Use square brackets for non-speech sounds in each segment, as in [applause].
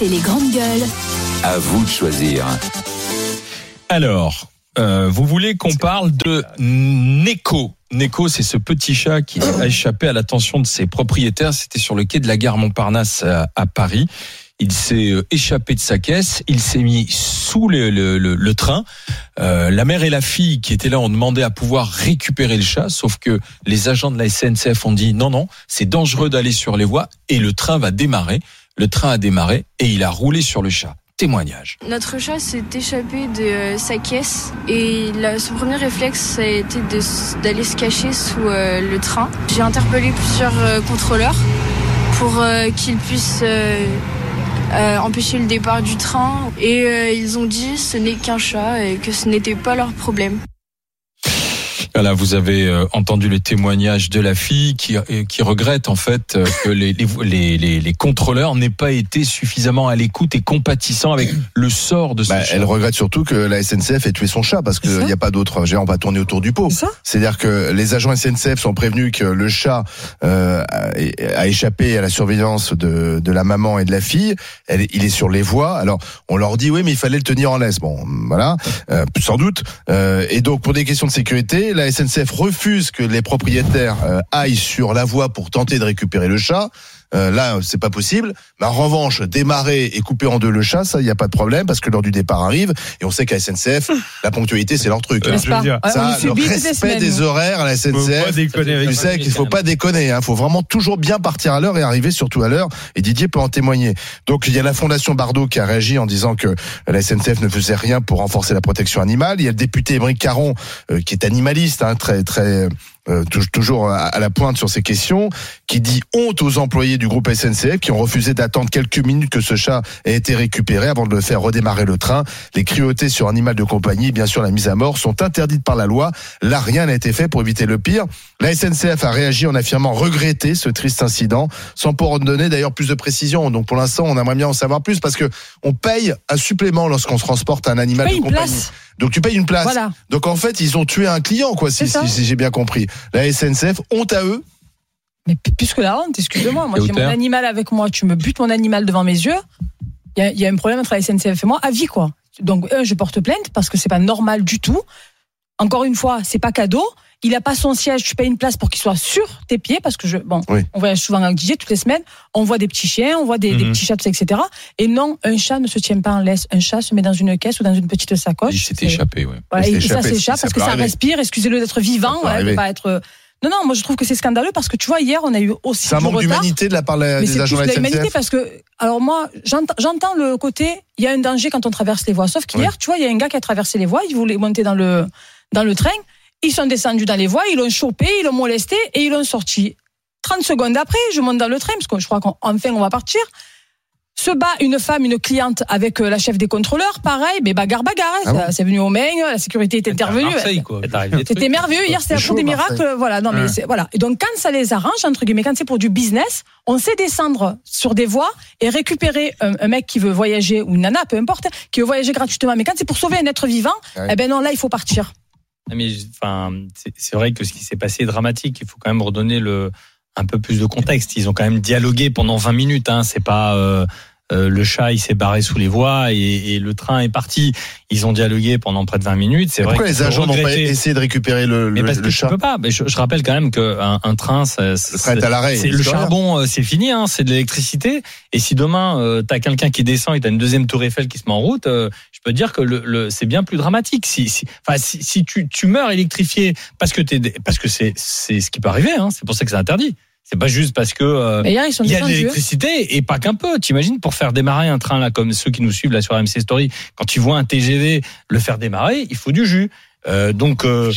C'est les grandes gueules. À vous de choisir. Alors, euh, vous voulez qu'on parle de Neko Neko, c'est ce petit chat qui a [coughs] échappé à l'attention de ses propriétaires. C'était sur le quai de la gare Montparnasse à, à Paris. Il s'est euh, échappé de sa caisse, il s'est mis sous le, le- le- le train. Euh, la mère et la fille qui étaient là ont demandé à pouvoir récupérer le chat, sauf que les agents de la SNCF ont dit non, non, c'est dangereux d'aller sur les voies et le train va démarrer. Le train a démarré et il a roulé sur le chat. Témoignage. Notre chat s'est échappé de sa caisse et son premier réflexe a été d'aller se cacher sous euh, le train. J'ai interpellé plusieurs euh, contrôleurs pour euh, qu'ils puissent empêcher le départ du train et ils ont dit ce n'est qu'un chat et que ce n'était pas leur problème. Voilà, vous avez euh, entendu le témoignage de la fille qui, euh, qui regrette en fait euh, que les, les, les, les- contrôleurs n'aient pas été suffisamment à l'écoute et compatissants avec le sort de ce Bah, chat. elle regrette surtout que la SNCF ait tué son chat parce qu'il n'y a pas d'autre géant pas tourner autour du pot. C'est ça C'est-à-dire que les agents SNCF sont prévenus que le chat euh, a, a échappé à la surveillance de, de la maman et de la fille. Elle, il est sur les voies. Alors on leur dit oui, mais il fallait le tenir en laisse. Bon, voilà, euh, sans doute. Euh, et donc pour des questions de sécurité, la SNCF refuse que les propriétaires euh, aillent sur la voie pour tenter de récupérer le chat. Euh, là, c'est pas possible. Mais en revanche, démarrer et couper en deux le chat, ça, il n'y a pas de problème parce que l'heure du départ arrive et on sait qu'à SNCF, la ponctualité, c'est leur truc. hein. N'est-ce pas Ouais, on Ça, le respect semaines, des horaires à la SNCF. Tu sais qu'il faut pas déconner, il faut vraiment toujours bien partir à l'heure et arriver surtout à l'heure. Et Didier peut en témoigner. Donc il y a la Fondation Bardot qui a réagi en disant que la SNCF ne faisait rien pour renforcer la protection animale. Il y a le député Émeric Caron euh, qui est animaliste, hein, très très euh, tou- toujours à, à la pointe sur ces questions, qui dit honte aux employés du groupe SNCF qui ont refusé d'attendre quelques minutes que ce chat ait été récupéré avant de le faire redémarrer le train. Les cruautés sur animal de compagnie, et bien sûr la mise à mort, sont interdites par la loi. Là, rien n'a été fait pour éviter le pire. La SNCF a réagi en affirmant regretter ce triste incident, sans pour en donner d'ailleurs plus de précision. Donc pour l'instant, on aimerait bien en savoir plus parce que on paye un supplément lorsqu'on se transporte un animal de compagnie. place. Donc tu payes une place. Voilà. Donc en fait, ils ont tué un client, quoi, si, j'ai bien compris. La SNCF, honte à eux. Mais p- plus que la honte, excusez-moi. Moi, j'ai mon animal avec moi. Tu me butes mon animal devant mes yeux. Il y a, il y a un problème entre la SNCF et moi à vie, quoi. Donc, un, je porte plainte parce que c'est pas normal du tout. Encore une fois, c'est pas cadeau. Il a pas son siège. Tu payes une place pour qu'il soit sur tes pieds parce que je, bon, Oui. on voyage souvent avec Didier toutes les semaines. On voit des petits chiens, on voit des, des Mhm. petits chats, etc. Et non, un chat ne se tient pas en laisse. Un chat se met dans une caisse ou dans une petite sacoche. Il s'est échappé, ouais. Voilà, Il et ça s'échappe ça parce que ça arriver. respire. Excusez-le d'être vivant. de pas être. Non, non, moi je trouve que c'est scandaleux parce que tu vois, hier on a eu aussi C'est un manque d'humanité de la part de la- Mais des c'est agents de la SNCF. parce que, alors moi, j'entends j'entends le côté, il y a un danger quand on traverse les voies. Sauf qu'hier, tu vois, il y a un gars qui a traversé les voies, il voulait monter dans le, dans le train, ils sont descendus dans les voies, ils l'ont chopé, ils l'ont molesté et ils l'ont sorti. 30 secondes après, je monte dans le train parce que je crois qu'enfin on va partir. Se bat une femme, une cliente avec euh, la chef des contrôleurs, pareil, mais bagarre, bagarre. Ah ça- c'est venu au main, la sécurité est intervenue. C'était merveilleux. Hier, c'était la cour des miracles. Marseille. Voilà. Non, mais Ouais. voilà. Et donc, quand ça les arrange, entre guillemets, quand c'est pour du business, on sait descendre sur des voies et récupérer un, un mec qui veut voyager, ou une nana, peu importe, qui veut voyager gratuitement. Mais quand c'est pour sauver un être vivant, Ouais. eh ben non, là, il faut partir. Ah, Mais enfin, c'est- vrai que ce qui s'est passé est dramatique. Il faut quand même redonner le un peu plus de contexte. Ils ont quand même dialogué pendant 20 minutes. Hein. C'est pas euh, euh, le chat, il s'est barré sous les voies et, et le train est parti. Ils ont dialogué pendant près de 20 minutes. C'est vrai. Pourquoi les agents n'ont pas essayé de récupérer le, mais le, parce le que chat tu peux pas. Mais je, je rappelle quand même qu'un un train, ça, Le train est à l'arrêt. c'est le charbon, euh, c'est fini, hein, c'est de l'électricité. Et si demain euh, t'as quelqu'un qui descend et t'as une deuxième tour Eiffel qui se met en route, euh, je peux dire que le, le- c'est bien plus dramatique. Si, si, enfin, si, si tu, tu meurs électrifié parce que t'es, parce que c'est, c'est ce qui peut arriver. Hein, c'est pour ça que c'est interdit. C'est pas juste parce que euh, Mais hier, ils sont il y a de l'électricité et pas qu'un peu. T'imagines pour faire démarrer un train là, comme ceux qui nous suivent là sur MC Story, quand tu vois un TGV le faire démarrer, il faut du jus. Euh, donc euh,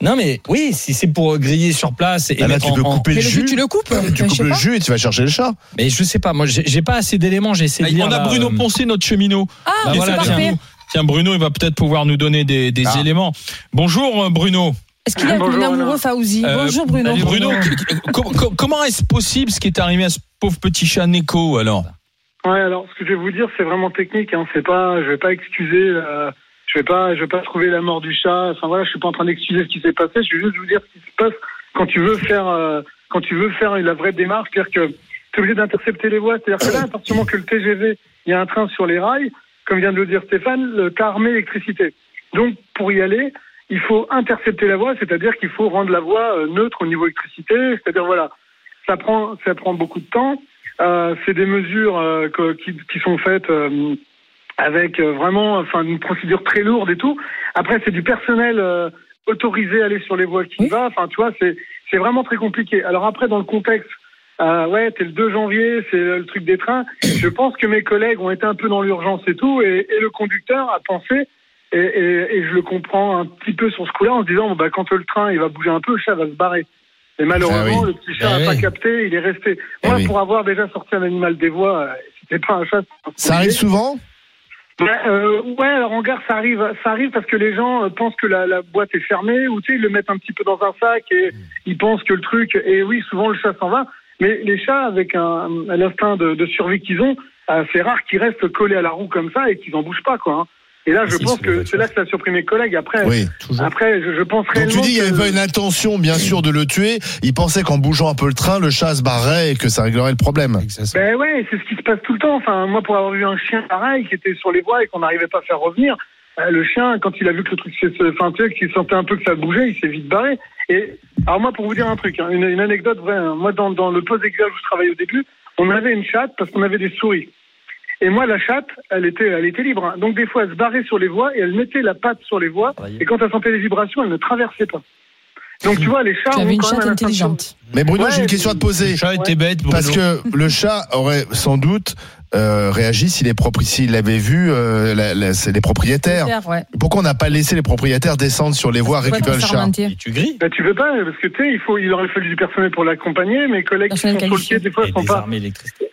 non mais oui, si c'est pour griller sur place et Ah, là, mettre tu peux en- couper le jus. tu le coupes. Tu je coupes le pas. jus et tu vas chercher le chat. Mais je sais pas, moi j'ai pas assez d'éléments, j'ai essayé de lire, on a là, Bruno euh, Poncé, notre cheminot. Ah, Bah voilà, c'est tiens. Tiens, Bruno, il va peut-être pouvoir nous donner des, des Ah. éléments. Bonjour, euh, Bruno. Est-ce qu'il y a un amoureux Euh, Bonjour Bruno. Comment est-ce possible ce qui est arrivé à ce pauvre petit chat Neko alors? Ouais, alors ce que je vais vous dire, c'est vraiment technique. Hein. C'est pas, je vais pas excuser. euh, je vais pas, je vais pas trouver la mort du chat. Enfin voilà, je suis pas en train d'excuser ce qui s'est passé. Je vais juste vous dire ce qui se passe quand tu veux faire, euh, quand tu veux faire la vraie démarche, c'est-à-dire que tu es obligé d'intercepter les voies. C'est-à-dire que là, à partir du moment que le TGV, il y a un train sur les rails, comme vient de le dire Stéphane, tu as armé l'électricité. Donc, pour y aller, il faut intercepter la voie, c'est-à-dire qu'il faut rendre la voie euh, neutre au niveau électricité. C'est-à-dire, voilà, ça prend, ça prend beaucoup de temps. Euh, c'est des mesures euh, qui, qui sont faites euh, avec euh, vraiment enfin, une procédure très lourde et tout. Après, c'est du personnel euh, autorisé à aller sur les voies qui Oui. va. Enfin, tu vois, c'est c'est vraiment très compliqué. Alors après, dans le contexte, euh, ouais, t'es le 2 janvier, c'est le truc des trains. [coughs] Je pense que mes collègues ont été un peu dans l'urgence et tout, et, et le conducteur a pensé, et, et, et je le comprends un petit peu sur ce coup-là, en se disant, bon, bah, quand le train il va bouger un peu, le chat va se barrer. Et malheureusement, Ah oui. le petit chat Ah n'a pas oui. capté, il est resté. Ah Moi, oui. pour avoir déjà sorti un animal des voies, euh, c'était pas un chat. Ça arrive souvent? Euh, ouais, alors en gare, ça arrive, ça arrive parce que les gens euh, pensent que la, la boîte est fermée, ou tu sais, ils le mettent un petit peu dans un sac et ils pensent que le truc. Et oui, souvent le chat s'en va. Mais les chats, avec un, un instinct de, de survie qu'ils ont, euh, c'est rare qu'ils restent collés à la roue comme ça et qu'ils en bougent pas, quoi. hein. Et là, je si, pense que c'est là que ça a surpris mes collègues. Après, Oui. après, je, je pense Donc tu dis qu'il n'y avait pas une intention, bien sûr, de le tuer. Il pensait qu'en bougeant un peu le train, le chat se barrerait et que ça réglerait le problème. Ben ouais, c'est ce qui se passe tout le temps. Enfin, moi, pour avoir vu un chien pareil qui était sur les voies et qu'on n'arrivait pas à faire revenir, euh, le chien, quand il a vu que le truc, s'est- enfin, tu sais, qu'il sentait un peu que ça bougeait, il s'est vite barré. Et alors moi, pour vous dire un truc, hein, une, une anecdote vraie. hein. moi, dans, dans le poste d'exercice où je travaillais au début, on avait une chatte parce qu'on avait des souris. Et moi, la chatte, elle était, elle était libre. hein. Donc des fois, elle se barrait sur les voies et elle mettait la patte sur les voies. Et quand elle sentait les vibrations, elle ne traversait pas. Donc tu vois, les chats Tu ont avais une quand chatte intelligente. Mais Bruno, Ouais, j'ai une question à te poser. Le chat était bête, Bruno. Parce que le chat aurait sans doute euh, réagi s'il est propre, s'il avait vu euh, la- la- c'est les propriétaires. Ouais. Pourquoi on n'a pas laissé les propriétaires descendre sur les voies Ouais, récupérer le chat. Et tu grilles. Bah, tu veux pas, parce que tu sais, il faut, il aurait fallu du personnel pour l'accompagner. Mes collègues qui sont sur le pied, des fois, Et sont des pas.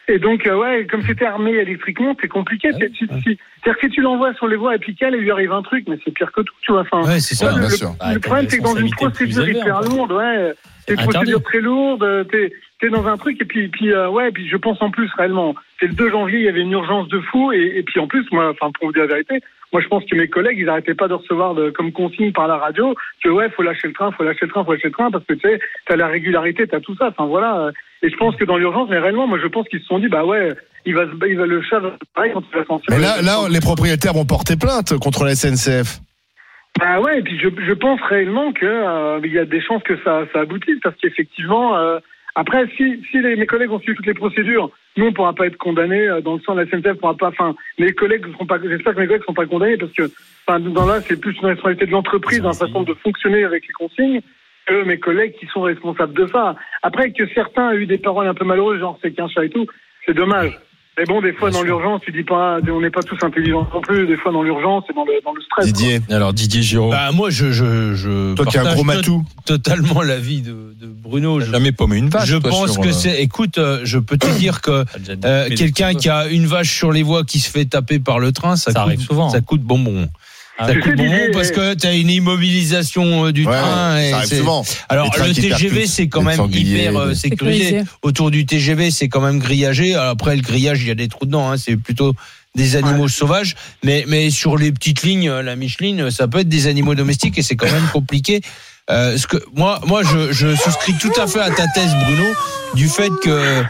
Et donc, euh, ouais, comme c'était armé électriquement, c'est compliqué. Ah C'est- si- si- C'est-à-dire que si tu l'envoies sur les voies et qu'elle, il lui arrive un truc, mais c'est pire que tout, tu vois. Enfin, Ouais, c'est Ouais, ça. bien le, sûr. Le t'as problème, c'est que dans une procédure hyper lourde, ouais, c'est une Interdit. procédure très lourde, euh, t'es es dans un truc, et puis, puis euh, ouais, puis je pense en plus, réellement, c'est le 2 janvier, il y avait une urgence de fou, et, et puis en plus, moi, enfin, pour vous dire la vérité, moi, je pense que mes collègues, ils n'arrêtaient pas de recevoir de, comme consigne par la radio que, ouais, faut lâcher le train, faut lâcher le train, faut lâcher le train, parce que tu sais, t'as la régularité, t'as tout ça, enfin, voilà. euh, Et je pense que dans l'urgence, mais réellement, moi, je pense qu'ils se sont dit, bah ouais, il va, se- il va le chat va se barrer quand il va s'en Mais là, là, les propriétaires vont porter plainte contre la SNCF. Bah ouais, et puis je, je pense réellement que euh, il y a des chances que ça, ça aboutisse parce qu'effectivement, euh, après, si, si les, mes collègues ont suivi toutes les procédures, nous on pourra pas être condamnés euh, dans le sens de la SNCF pourra pas. Enfin, mes collègues ne seront pas. J'espère que mes collègues ne seront pas condamnés parce que, enfin, dans là, c'est plus une responsabilité de l'entreprise dans la façon de fonctionner avec les consignes que mes collègues qui sont responsables de ça. Après que certains aient eu des paroles un peu malheureuses, genre c'est qu'un chat et tout, c'est dommage. Mais bon, des fois dans l'urgence, tu dis pas, on n'est pas tous intelligents non plus. Des fois dans l'urgence et dans le dans le stress. Didier, Alors Didier Giraud, Bah, moi, je, je, je toi qui es un gros to- matou. totalement l'avis de, de Bruno. Je, jamais paumé une vache. je toi, pense sur, que euh, c'est. Écoute, euh, je peux te [coughs] dire que euh, quelqu'un qui a une vache sur les voies qui se fait taper par le train, ça, Ça coûte, arrive souvent. Ça coûte bonbon. Ah, ça tu coûte Didier, parce que t'as une immobilisation euh, du Ouais, train. et ça arrive c'est- souvent. Alors le TGV c'est quand même hyper euh, sécurisé. Sécurisé. Autour du TGV c'est quand même grillagé. Alors, après le grillage il y a des trous dedans. Hein, c'est plutôt des animaux sauvages. Mais mais sur les petites lignes, euh, la Micheline, ça peut être des animaux domestiques et c'est quand même compliqué. Euh, ce que moi moi je, je souscris tout à fait à ta thèse Bruno du fait que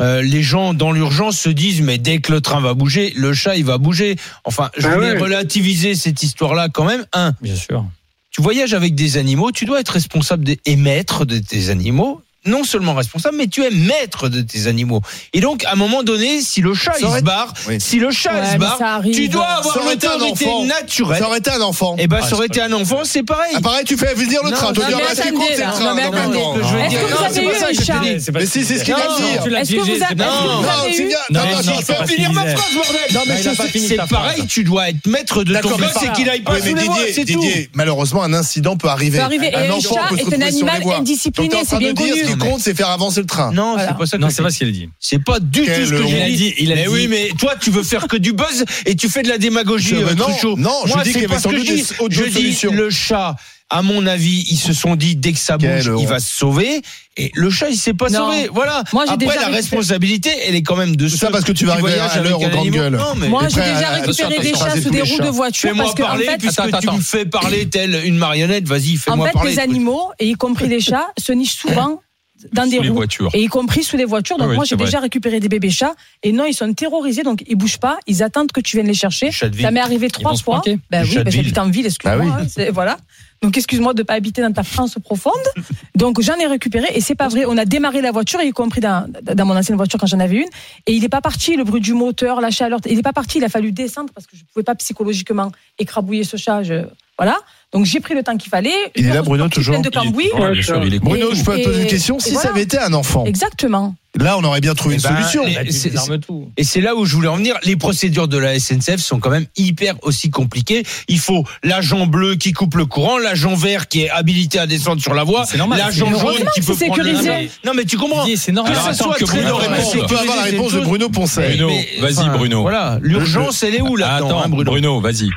euh, les gens dans l'urgence se disent mais dès que le train va bouger, le chat il va bouger. Enfin, je Ah voulais relativiser cette histoire-là quand même. Un, Bien sûr. tu voyages avec des animaux, tu dois être responsable des- et maître de tes animaux. Non seulement responsable, mais tu es maître de tes animaux. Et donc, à un moment donné, si le chat il aurait- se barre, Oui. si le chat Ouais, il se barre, tu dois avoir aurait l'autorité enfant. naturelle. Ça aurait été un enfant. Et ben, Ah, ça aurait c'est été un enfant, c'est pareil. Ah, pareil, tu fais venir le Non, train. Tu dis, mais ah, c'est c'est le train. Est-ce que vous avez c'est eu un chat. Mais si, c'est ce qu'il a- c'est est-ce que vous Non, avez. Non, non, c'est je peux finir ma phrase, bordel. Non, Non, mais C'est pareil, tu dois être maître de ton pas- et qu'il aille pas sous les voies, Didier, c'est tout. Didier, malheureusement, un incident peut arriver. Un enfant chat peut se est un retrouver sur animal les voies. indiscipliné, Donc, t'es en train c'est de bien dire, connu. compte, c'est faire avancer le train. Non, Voilà. c'est pas ça que Non, c'est pas ce qu'il a dit. C'est pas du Quel tout ce que j'ai dit. dit- il a mais dit- oui, mais toi, tu veux faire que du buzz et tu fais de la démagogie. Euh, non, Cruchot. non, je Moi, dis c'est qu'il y avait pas ce sans que doute je dis. des- autres Je dis solutions. le chat. À mon avis, ils se sont dit dès que ça Quel bouge, il honte. va se sauver. Et le chat, il s'est pas Non. sauvé. Voilà. Moi, j'ai Après, déjà la récupéré- responsabilité, elle est quand même de Tout ceux ça parce que tu vas qui arriver voyagent à l'heure avec aux un grandes animal. gueules. Non, mais Moi, j'ai Après, déjà attention, récupéré des attention, chats c'est sous tous des les roues chats. de voiture Fais-moi parce que, en parler, fait, puisque Attends, tu attends. me fais parler telle une marionnette. Vas-y, en fais-moi fait, parler. les animaux, et y compris les chats, se nichent souvent dans des Sous les roues. voitures. Et y compris sous les voitures. Donc Ah oui, moi, j'ai déjà récupéré des bébés chats. Et non, ils sont terrorisés, donc ils bougent pas. Ils attendent que tu viennes les chercher. Ça m'est arrivé trois fois. Ben oui, ben j'habite en ville, excuse-moi. Oui. hein, voilà. Donc excuse-moi de pas habiter dans ta France profonde. Donc j'en ai récupéré et c'est pas vrai. On a démarré la voiture, y compris dans, dans mon ancienne voiture quand j'en avais une. Et il n'est pas parti, le bruit du moteur, la chaleur. Il n'est pas parti. Il a fallu descendre parce que je pouvais pas psychologiquement écrabouiller ce chat. je- Voilà. Donc j'ai pris le temps qu'il fallait. Il est là, Bruno, toujours de Il est cambouis. toujours là, bien sûr, il est Bruno, Et- je peux te poser une question. Si ça avait été un enfant, Exactement. là, on aurait bien trouvé Eh une ben, solution. les- Là, tout. Et c'est là où je voulais en venir. Les procédures de la SNCF sont quand même hyper aussi compliquées. Il faut l'agent bleu qui coupe le courant, l'agent vert qui est habilité à descendre sur la voie, l'agent jaune qui peut prendre le... sécurisé. Non mais tu comprends. C'est normal. Que ce attends soit que très Bruno réponde. On peut avoir la réponse de Bruno Poncet. Bruno, vas-y, Bruno. Voilà, l'urgence elle est où Attends, hein, Bruno Bruno, vas-y.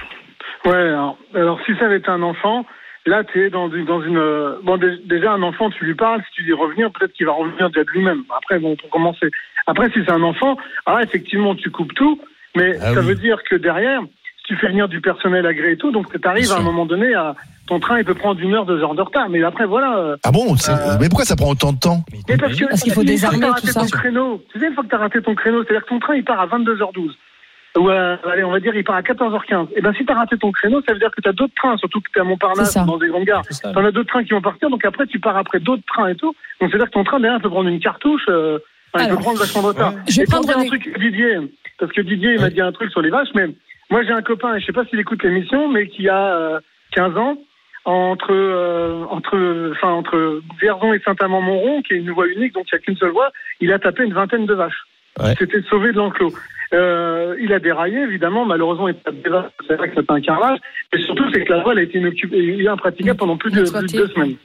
Ouais, alors, alors, si ça avait été un enfant, là tu es dans une, dans une bon dé- déjà un enfant tu lui parles, si tu dis revenir, peut-être qu'il va revenir déjà de lui-même. Après bon pour commencer. Après si c'est un enfant, ah effectivement tu coupes tout, mais Ah ça oui. veut dire que derrière si tu fais venir du personnel agréé et tout, donc tu arrives à un moment donné à ton train il peut prendre une heure, deux heures de retard, mais après voilà. euh, Ah bon Euh, Mais pourquoi ça prend autant de temps? Mais parce qu'il faut une fois désarmer que t'as tout raté ça. ton créneau, tu sais, une fois que tu as raté ton créneau, c'est-à-dire que ton train il part à 22h12. Ou euh, allez, on va dire il part à 14h15. Et ben si tu as raté ton créneau, ça veut dire que tu as d'autres trains, surtout que tu es à Montparnasse dans des grandes gares. T'en as d'autres trains qui vont partir, donc après tu pars après d'autres trains et tout. Donc c'est-à-dire que ton train derrière peut prendre une cartouche, euh, enfin, il peut prendre vachement de retard. Je vais prendre un truc Didier, parce que Didier il m'a dit un truc sur les vaches, mais moi j'ai un copain, et je sais pas s'il écoute l'émission, mais qui a euh, 15 ans, entre euh, entre enfin entre Vierzon et Saint-Amand-Montrond, qui est une voie unique, donc il n'y a qu'une seule voie, il a tapé une vingtaine de vaches. Ouais. Il s'était sauvé de l'enclos. Euh, il a déraillé, évidemment. Malheureusement, il. C'est vrai que c'est un carrelage. Et surtout, c'est que la voie elle a été inoccupée, impraticable pendant plus de, plus de deux semaines.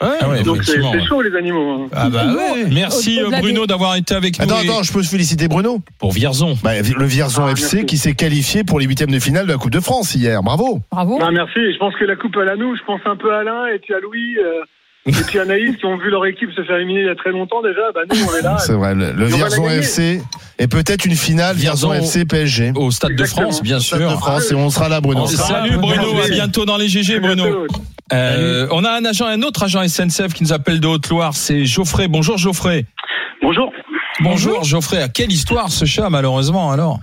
Ouais, Ah ouais, Donc c'est chaud, les animaux. hein. Ah bah ouais. Merci euh, Bruno d'avoir été avec nous Attends, et- attends, je peux féliciter Bruno pour Vierzon. bah, Le Vierzon Ah, FC merci. qui s'est qualifié pour les huitièmes de finale de la Coupe de France hier. Bravo. Bravo. Ah, merci. Je pense que la coupe elle a nous. Je pense un peu à Alain et puis à Louis. euh, et puis à Naïs qui ont vu leur équipe se faire éliminer il y a très longtemps déjà. Bah, nous, on est là. C'est vrai. Le, Vierzon. FC et peut-être une finale Vierzon, Vierzon FC PSG. Au Stade de. France, bien Stade de sûr. France et on sera là, Bruno. Salut Bruno, à bientôt dans les GG Bruno. Euh, on a un agent, un autre agent SNCF qui nous appelle de Haute-Loire, c'est Geoffrey. Bonjour Geoffrey. Bonjour. Bonjour Geoffrey. À quelle histoire ce chat malheureusement alors?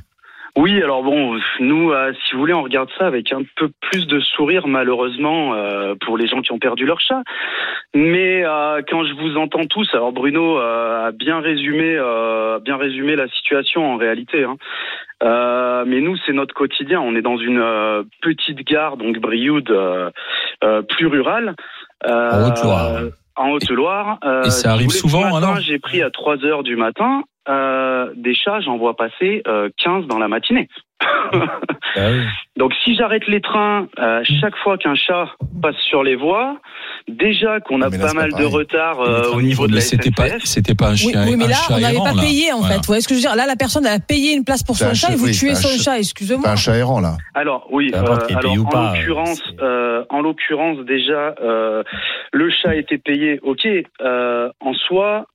Oui, alors bon, nous, euh, si vous voulez, on regarde ça avec un peu plus de sourire, malheureusement, euh, pour les gens qui ont perdu leur chat. Mais euh, quand je vous entends tous, alors Bruno a bien résumé, bien résumé la situation en réalité. Hein. Mais nous, c'est notre quotidien. On est dans une petite gare, donc Brioude, plus rurale. En Haute-Loire. Euh, Et ça arrive souvent, matin, alors J'ai pris à 3 heures du matin euh, des chats, j'en vois passer euh, 15 dans la matinée. [laughs] Donc si j'arrête les trains euh, chaque fois qu'un chat passe sur les voies, déjà qu'on a là, pas mal de retard euh, au niveau de Mais la c'était pas, c'était pas un chien. oui, mais un là, chat on n'avait pas payé, en Voilà. fait. Vous voyez ce que je veux dire? Là, la personne, a payé une place pour son chat et vous oui, tuez son chat- excusez-moi. Un chat errant là. Alors oui, alors, ou en pas, l'occurrence, euh, en l'occurrence déjà, euh, le chat a été payé. Ok, euh, en soi.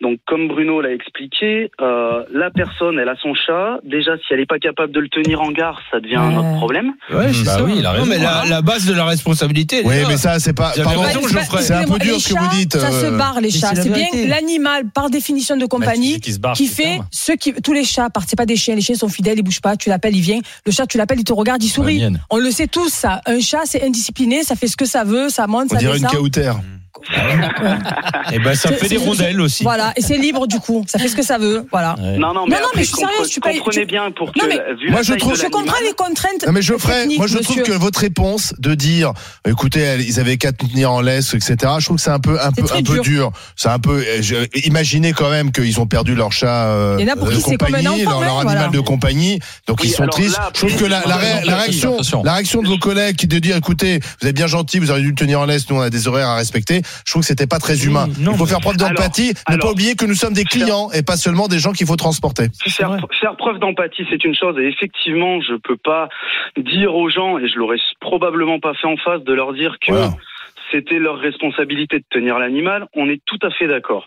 Donc, comme Bruno l'a expliqué, euh, la personne, elle a son chat. Déjà, si elle n'est pas capable de le tenir en gare, ça devient un autre problème. Ouais, c'est Bah ça. oui, il a non, mais la, la base de la responsabilité. Oui, mais ça, c'est pas. Pardon, raison, Geoffrey. c'est un peu dur ce que vous dites, Ça se euh, barre, les chats. c'est bien l'animal, par définition de compagnie, qui se barre, qui c'est fait ce qui. Tous les chats, parce que c'est pas des chiens. Les chiens sont fidèles, ils bougent pas. Tu l'appelles, il vient. Le chat, tu l'appelles, il te regarde, il sourit. On le sait tous, ça. Un chat, c'est indiscipliné, ça fait ce que ça veut, ça monte, On ça dirait une descend. cautère. Et ben ça fait des rondelles aussi. Voilà, et c'est libre du coup. Ça fait ce que ça veut. Voilà. Ouais. Non, non, mais, non, après, mais je suis sérieuse, tu payes- comprenez tu- bien pour Non, que, mais vu moi, la je trouve- comprends les contraintes. Non mais Geoffrey, moi je trouve que votre réponse de dire, écoutez, ils avaient qu'à tenir en laisse, etc. Je trouve que c'est un peu, un peu, un peu dur. dur. C'est un peu. je- Imaginez quand même qu'ils ont perdu leur chat euh, pour qui c'est comme un enfant, leur, leur hein, animal voilà. de compagnie. Donc Oui, ils sont tristes. je trouve que la, la, ré- la réaction, la réaction de vos collègues qui de dire, écoutez, vous êtes bien gentil, vous auriez dû le tenir en laisse, nous on a des horaires à respecter. Je trouve que c'était pas très humain. non, Il faut faire preuve d'empathie, ne pas oublier que nous sommes des clients et pas seulement des gens qu'il faut transporter. Faire, faire preuve d'empathie, c'est une chose, et effectivement, je peux pas dire aux gens, et je l'aurais probablement pas fait en face, de leur dire que Voilà. C'était leur responsabilité de tenir l'animal. On est tout à fait d'accord.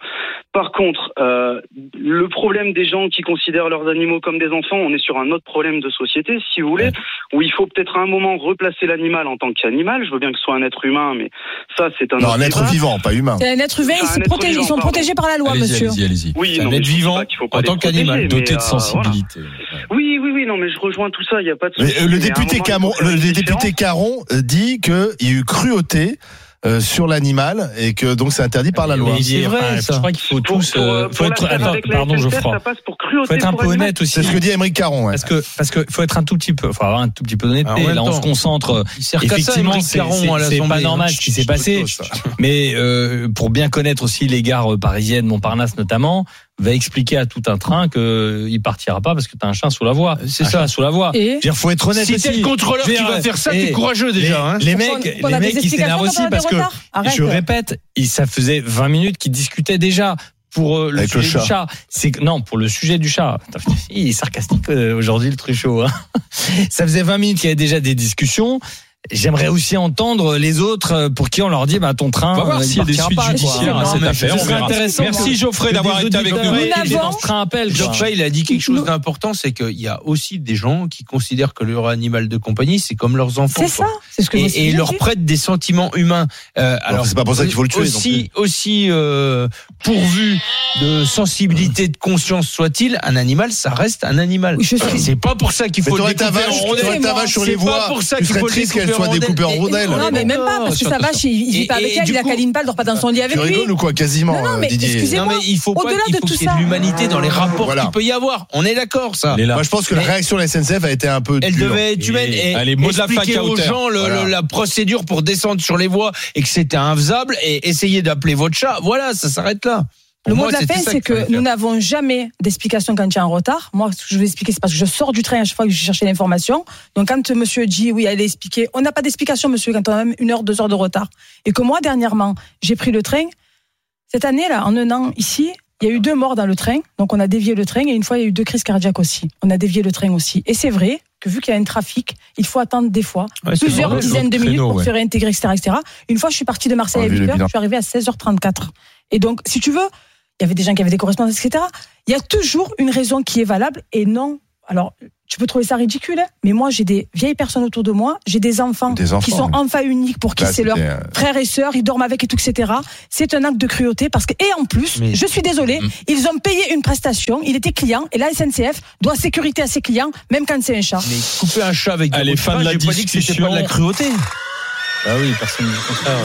Par contre, euh, le problème des gens qui considèrent leurs animaux comme des enfants, on est sur un autre problème de société, si vous voulez, où il faut peut-être à un moment replacer l'animal en tant qu'animal. Je veux bien que ce soit un être humain, mais ça, c'est un Non, un être vivant, pas humain. C'est un être humain, ils, un sont être protégés, vivant, ils sont pardon. protégés par la loi, Allez-y, monsieur. allez-y, allez-y. Oui, C'est un non, mais être vivant pas qu'il faut pas en tant qu'animal, Doté de euh, voilà. sensibilité. Oui, oui, oui, non, mais je rejoins tout ça, il n'y a pas de souci. euh, le un député le député. Caron dit qu'il y a eu cruauté euh, sur l'animal et que donc c'est interdit par la loi. C'est vrai, enfin, ça. Je crois qu'il faut Pour, tous. pour, euh, euh, faut pour être. Attends, pardon, cruauté Faut être un peu animal. honnête aussi. C'est ce que dit Émeric Caron. Ouais. Parce que parce que faut être un tout petit peu, faut avoir un tout petit peu d'honnêteté. Là, on se concentre. Effectivement, c'est pas normal hein. ce qui s'est passé. Mais euh, pour bien connaître aussi les gares parisiennes, Montparnasse notamment, va expliquer à tout un train que il partira pas parce que t'as un chien sous la voie. C'est ça. chat sous la voie. Et Je veux dire, faut être honnête Si t'es le contrôleur qui va faire ça, eh, t'es courageux déjà. hein. Les On- mecs, on les mecs, ils s'énervent aussi parce que, Arrête. je répète, il- ça faisait 20 minutes qu'ils discutaient déjà pour euh, le Avec le sujet du chat. chat. C'est non pour le sujet du chat. Il est sarcastique euh, aujourd'hui le truchot. Hein. [laughs] Ça faisait 20 minutes qu'il y avait déjà des discussions. J'aimerais aussi entendre les autres euh, pour qui on leur dit bah ton train. On va voir euh, il s'il y a des suites judiciaires à cette affaire. ce On serait verra. intéressant. Merci Geoffrey d'avoir été avec nous. Geoffrey, il a dit quelque chose d'important, c'est qu'il y a aussi des gens qui considèrent que leur animal de compagnie, c'est comme leurs enfants. C'est ça, c'est ce que Et, et leur prêtent des sentiments humains. Euh, alors c'est pas pour ça qu'il faut le tuer, Aussi, aussi euh, pourvu de sensibilité, de conscience soit-il, un animal, ça reste un animal. C'est pas pour ça qu'il faut le t'aurais ta découper vache, en t'aurais rondelles. ta vache sur C'est les pas voies. pour ça qu'il faut le qu'elle soit découpée en rondelles. Non, mais même pas, parce que sa vache, ça. il, il vit pas avec elle, du il la câline pas, elle dort pas dans son lit avec Tu lui. rigoles ou quoi quasiment Non, non, mais Didier. Non mais il faut pas, Au-delà il de faut tout qu'il y ait ça. de l'humanité dans les rapports qu'il peut y avoir. On est d'accord, ça. Moi je pense que la réaction de la SNCF a été un peu Elle devait être humaine et expliquer aux gens la procédure pour descendre sur les voies et que c'était infaisable et essayer d'appeler votre chat. Voilà, ça s'arrête là. Le mot moi, de la ça c'est que nous n'avons jamais d'explication quand il y a un retard. Moi, ce que je vais expliquer, c'est parce que je sors du train à chaque fois que je cherche l'information. Donc, quand monsieur dit, oui, allez expliquer, on n'a pas d'explication, monsieur, quand on a même une heure, deux heures de retard. Et que moi, dernièrement, j'ai pris le train. Cette année, là, en un an, ici, il y a eu deux morts dans le train. Donc, on a dévié le train et une fois, il y a eu deux crises cardiaques aussi. On a dévié le train aussi. Et c'est vrai que vu qu'il y a un trafic, il faut attendre des fois Ouais, plusieurs vrai, dizaines de créneau, minutes pour ouais. se réintégrer, etc., etc. Une fois, je suis partie de Marseille à vu le 8h, bilan. je suis arrivée à 16h34. Et donc, si tu veux, il y avait des gens qui avaient des correspondances, etc. Il y a toujours une raison qui est valable et non. Alors, tu peux trouver ça ridicule, hein, mais moi, j'ai des vieilles personnes autour de moi, j'ai des enfants, Des enfants, qui sont oui. enfants uniques pour qui Là, c'est leur euh, frères et sœurs, ils dorment avec et tout, etc. C'est un acte de cruauté parce que, et en plus, Mais- je suis désolée, Mhm. ils ont payé une prestation, il était client, et la SNCF doit sécurité à ses clients, même quand c'est un chat. Mais couper un chat avec des Allez, fin de la pas dit que c'était pas de la cruauté. Bah oui, personne ne dit le contraire.